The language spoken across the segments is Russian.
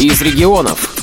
из регионов.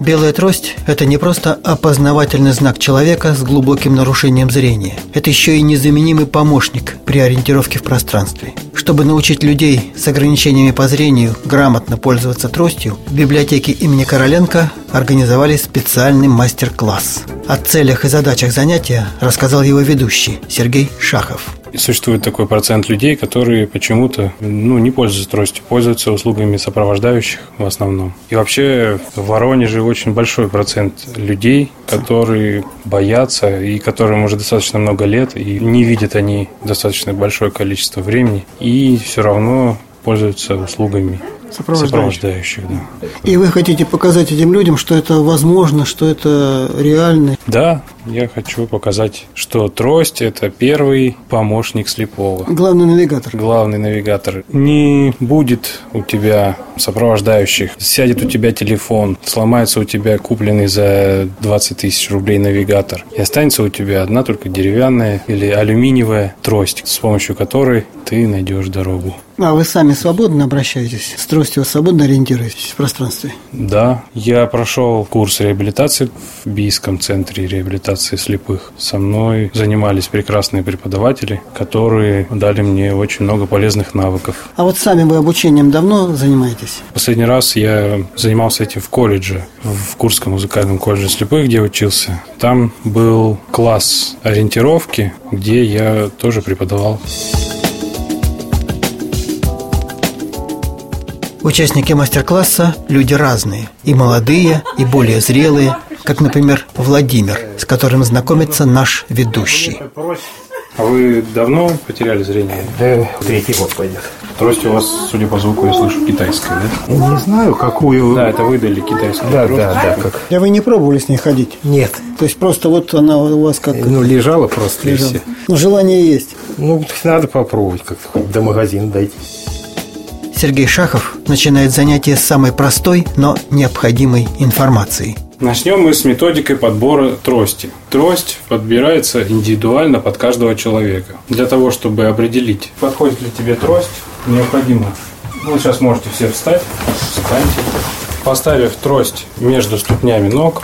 Белая трость – это не просто опознавательный знак человека с глубоким нарушением зрения. Это еще и незаменимый помощник при ориентировке в пространстве. Чтобы научить людей с ограничениями по зрению грамотно пользоваться тростью, в библиотеке имени Короленко организовали специальный мастер-класс. О целях и задачах занятия рассказал его ведущий Сергей Шахов. Существует такой процент людей, которые почему-то ну, не пользуются тростью, пользуются услугами сопровождающих в основном. И вообще в Воронеже очень большой процент людей, которые боятся и которым уже достаточно много лет, и не видят они достаточно большое количество времени, и все равно пользуются услугами Сопровождающих. Сопровождающих, да. И вы хотите показать этим людям, что это возможно, что это реально? Да, я хочу показать, что трость – это первый помощник слепого. Главный навигатор. Главный навигатор. Не будет у тебя сопровождающих, сядет у тебя телефон, сломается у тебя купленный за 20 тысяч рублей навигатор, и останется у тебя одна только деревянная или алюминиевая трость, с помощью которой ты найдешь дорогу. А вы сами свободно обращаетесь? С тростью свободно ориентируетесь в пространстве? Да, я прошел курс реабилитации в Бийском центре реабилитации слепых. Со мной занимались прекрасные преподаватели, которые дали мне очень много полезных навыков. А вот сами вы обучением давно занимаетесь? Последний раз я занимался этим в колледже, в Курском музыкальном колледже слепых, где учился. Там был класс ориентировки, где я тоже преподавал. Участники мастер-класса – люди разные. И молодые, и более зрелые, как, например, Владимир, с которым знакомится наш ведущий. А вы давно потеряли зрение? Да, третий год пойдет. Трость у вас, судя по звуку, я слышу, китайская, да? Не знаю, какую... Да, это выдали китайскую да, трость. да, да, как... А вы не пробовали с ней ходить? Нет. То есть просто вот она у вас как... Ну, лежала просто и лежала. все. Ну, желание есть. Ну, надо попробовать как-то до магазина дойти. Сергей Шахов начинает занятие с самой простой, но необходимой информации. Начнем мы с методикой подбора трости. Трость подбирается индивидуально под каждого человека. Для того, чтобы определить, подходит ли тебе трость, необходимо. Вы сейчас можете все встать. Встаньте. Поставив трость между ступнями ног,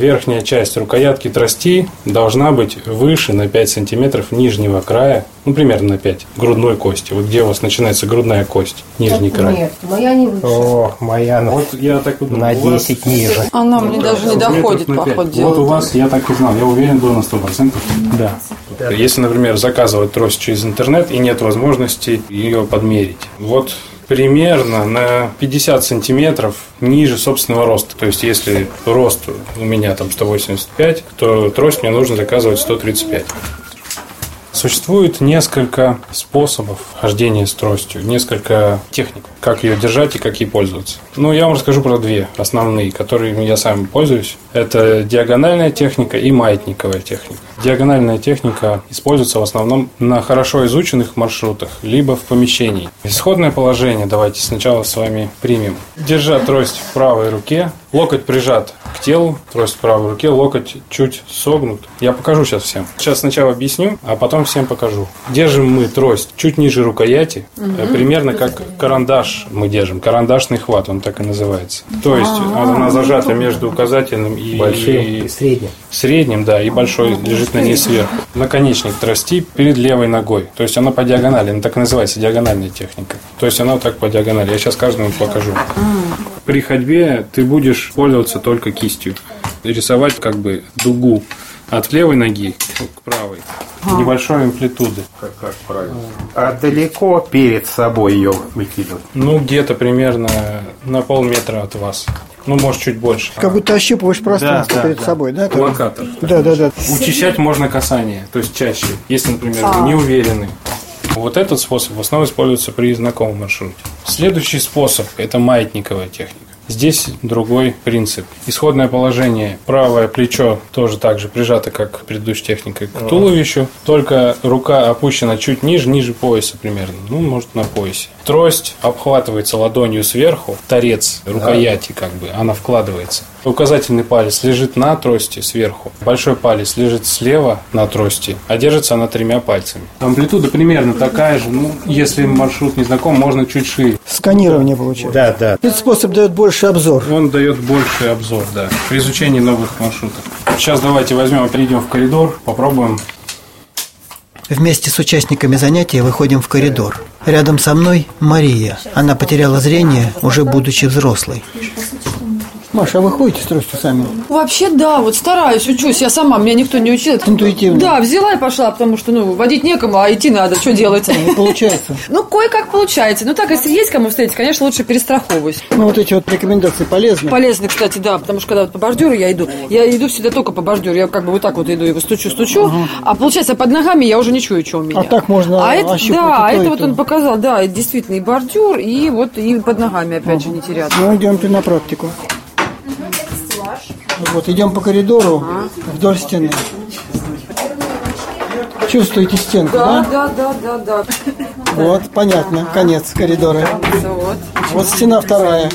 верхняя часть рукоятки трости должна быть выше на 5 сантиметров нижнего края, ну, примерно на 5, грудной кости. Вот где у вас начинается грудная кость, нижний край. Нет, моя не выше. О, моя ну, Вот я так и думал. на У вас 10 ниже. Она мне даже не доходит, на по пять. ходу дела. Вот у вас, я так и знал, я уверен был на 100%. Да. Если, например, заказывать трость через интернет и нет возможности ее подмерить. Вот примерно на 50 сантиметров ниже собственного роста. То есть, если рост у меня там 185, то трость мне нужно заказывать 135. Существует несколько способов хождения с тростью, несколько техник, как ее держать и как ей пользоваться. Ну, я вам расскажу про две основные, которыми я сам пользуюсь. Это диагональная техника и маятниковая техника. Диагональная техника используется в основном на хорошо изученных маршрутах, либо в помещении. Исходное положение давайте сначала с вами примем. Держа трость в правой руке, локоть прижат к телу, трость в правой руке, локоть чуть согнут. Я покажу сейчас всем. Сейчас сначала объясню, а потом всем покажу. Держим мы трость чуть ниже рукояти, э, примерно как карандаш мы держим. Карандашный хват, он так и называется. То есть она зажата между указательным и Большим и и средним. средним, да, и большой лежит на ней сверху. Наконечник трости перед левой ногой. То есть она по диагонали, она так и называется, диагональная техника. То есть она вот так по диагонали. Я сейчас каждому покажу. При ходьбе ты будешь пользоваться только кистью. Рисовать как бы дугу от левой ноги к правой. Небольшой амплитуды. Как, как правильно. А далеко перед собой ее выкидывать. Ну, где-то примерно на полметра от вас. Ну, может, чуть больше. Как будто ощупываешь пространство Да, да, перед да. собой, да? Локатор. Да, да, да. Учащать можно касание, то есть чаще, если, например, вы не уверены. Вот этот способ в основном используется при знакомом маршруте. Следующий способ – это маятниковая техника. Здесь другой принцип. Исходное положение. Правое плечо тоже так же прижато, как предыдущей техникой, к туловищу. Только рука опущена чуть ниже, ниже пояса примерно. Ну, может, на поясе. Трость обхватывается ладонью сверху. Торец рукояти как бы, она вкладывается. Указательный палец лежит на трости сверху, большой палец лежит слева на трости, а держится она тремя пальцами. Амплитуда примерно такая же, ну, если маршрут не знаком, можно чуть шире. Сканирование получается. Да, да. Этот способ дает больше обзор. Он дает больший обзор, да, при изучении новых маршрутов. Сейчас давайте возьмем, перейдем в коридор, попробуем Вместе с участниками занятия выходим в коридор. Рядом со мной Мария. Она потеряла зрение, уже будучи взрослой. Маша, а вы ходите с тростью сами? Вообще, да, вот стараюсь, учусь. Я сама, меня никто не учил. Интуитивно. Да, взяла и пошла, потому что, ну, водить некому, а идти надо, что делать? Не получается. Ну, кое-как получается. Ну, так, если есть кому встретить, конечно, лучше перестраховываюсь. Ну, вот эти вот рекомендации полезны. Полезно, кстати, да, потому что когда вот по бордюру я иду, я иду всегда только по бордюру, я как бы вот так вот иду, и стучу-стучу, а получается под ногами я уже не чую, что у меня. А так можно а это, Да, то, это вот он показал, да, действительно и бордюр, и вот и под ногами, опять же, не теряться. Ну, идемте на практику. Вот, идем по коридору вдоль стены. Чувствуете стенку, Да, да? да, да, да, да. Вот, понятно, конец коридора. Вот. Вот стена вторая.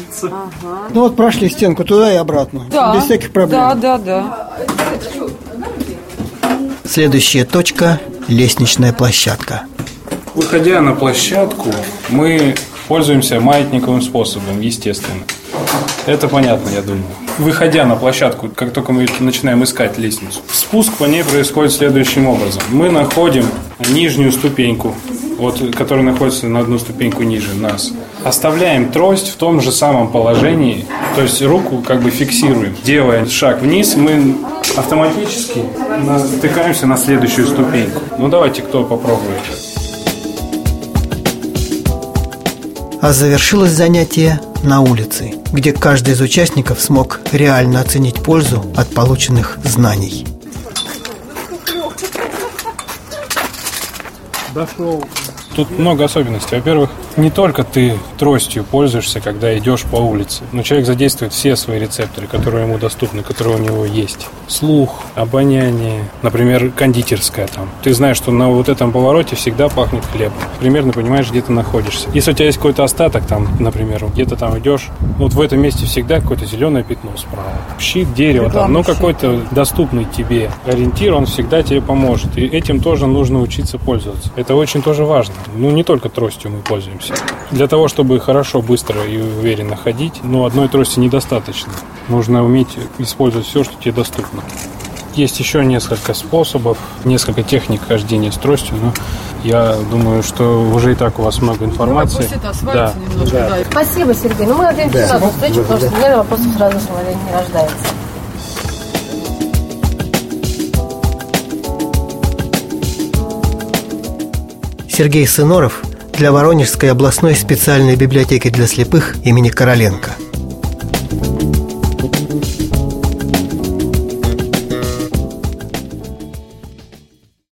Ну вот прошли стенку туда и обратно. Да. Без всяких проблем. Да, да, да. Следующая точка – лестничная площадка. Выходя на площадку, мы пользуемся маятниковым способом, естественно. Это понятно, я думаю. Выходя на площадку, как только мы начинаем искать лестницу, спуск по ней происходит следующим образом. Мы находим нижнюю ступеньку, вот, которая находится на одну ступеньку ниже нас. Оставляем трость в том же самом положении, то есть руку как бы фиксируем. Делая шаг вниз, мы автоматически натыкаемся на следующую ступеньку. Ну давайте, кто попробует. А завершилось занятие на улице, где каждый из участников смог реально оценить пользу от полученных знаний. Тут много особенностей. Во-первых, не только ты тростью пользуешься, когда идешь по улице, но человек задействует все свои рецепторы, которые ему доступны, которые у него есть. Слух, обоняние, например, кондитерская там. Ты знаешь, что на вот этом повороте всегда пахнет хлебом. Примерно понимаешь, где ты находишься. Если у тебя есть какой-то остаток там, например, где-то там идешь, вот в этом месте всегда какое-то зеленое пятно справа. Щит, дерево там, ну какой-то доступный тебе ориентир, он всегда тебе поможет. И этим тоже нужно учиться пользоваться. Это очень тоже важно. Ну, не только тростью мы пользуемся. Для того, чтобы хорошо, быстро и уверенно ходить, ну, одной трости недостаточно. Нужно уметь использовать все, что тебе доступно. Есть еще несколько способов, несколько техник хождения с тростью, но я думаю, что уже и так у вас много информации. Пусть это освоится немножко, да. Спасибо, Сергей. Ну, мы надеемся на встречу, потому что, наверное, вопросов сразу не рождается. Сергей Сыноров для Воронежской областной специальной библиотеки для слепых имени Короленко –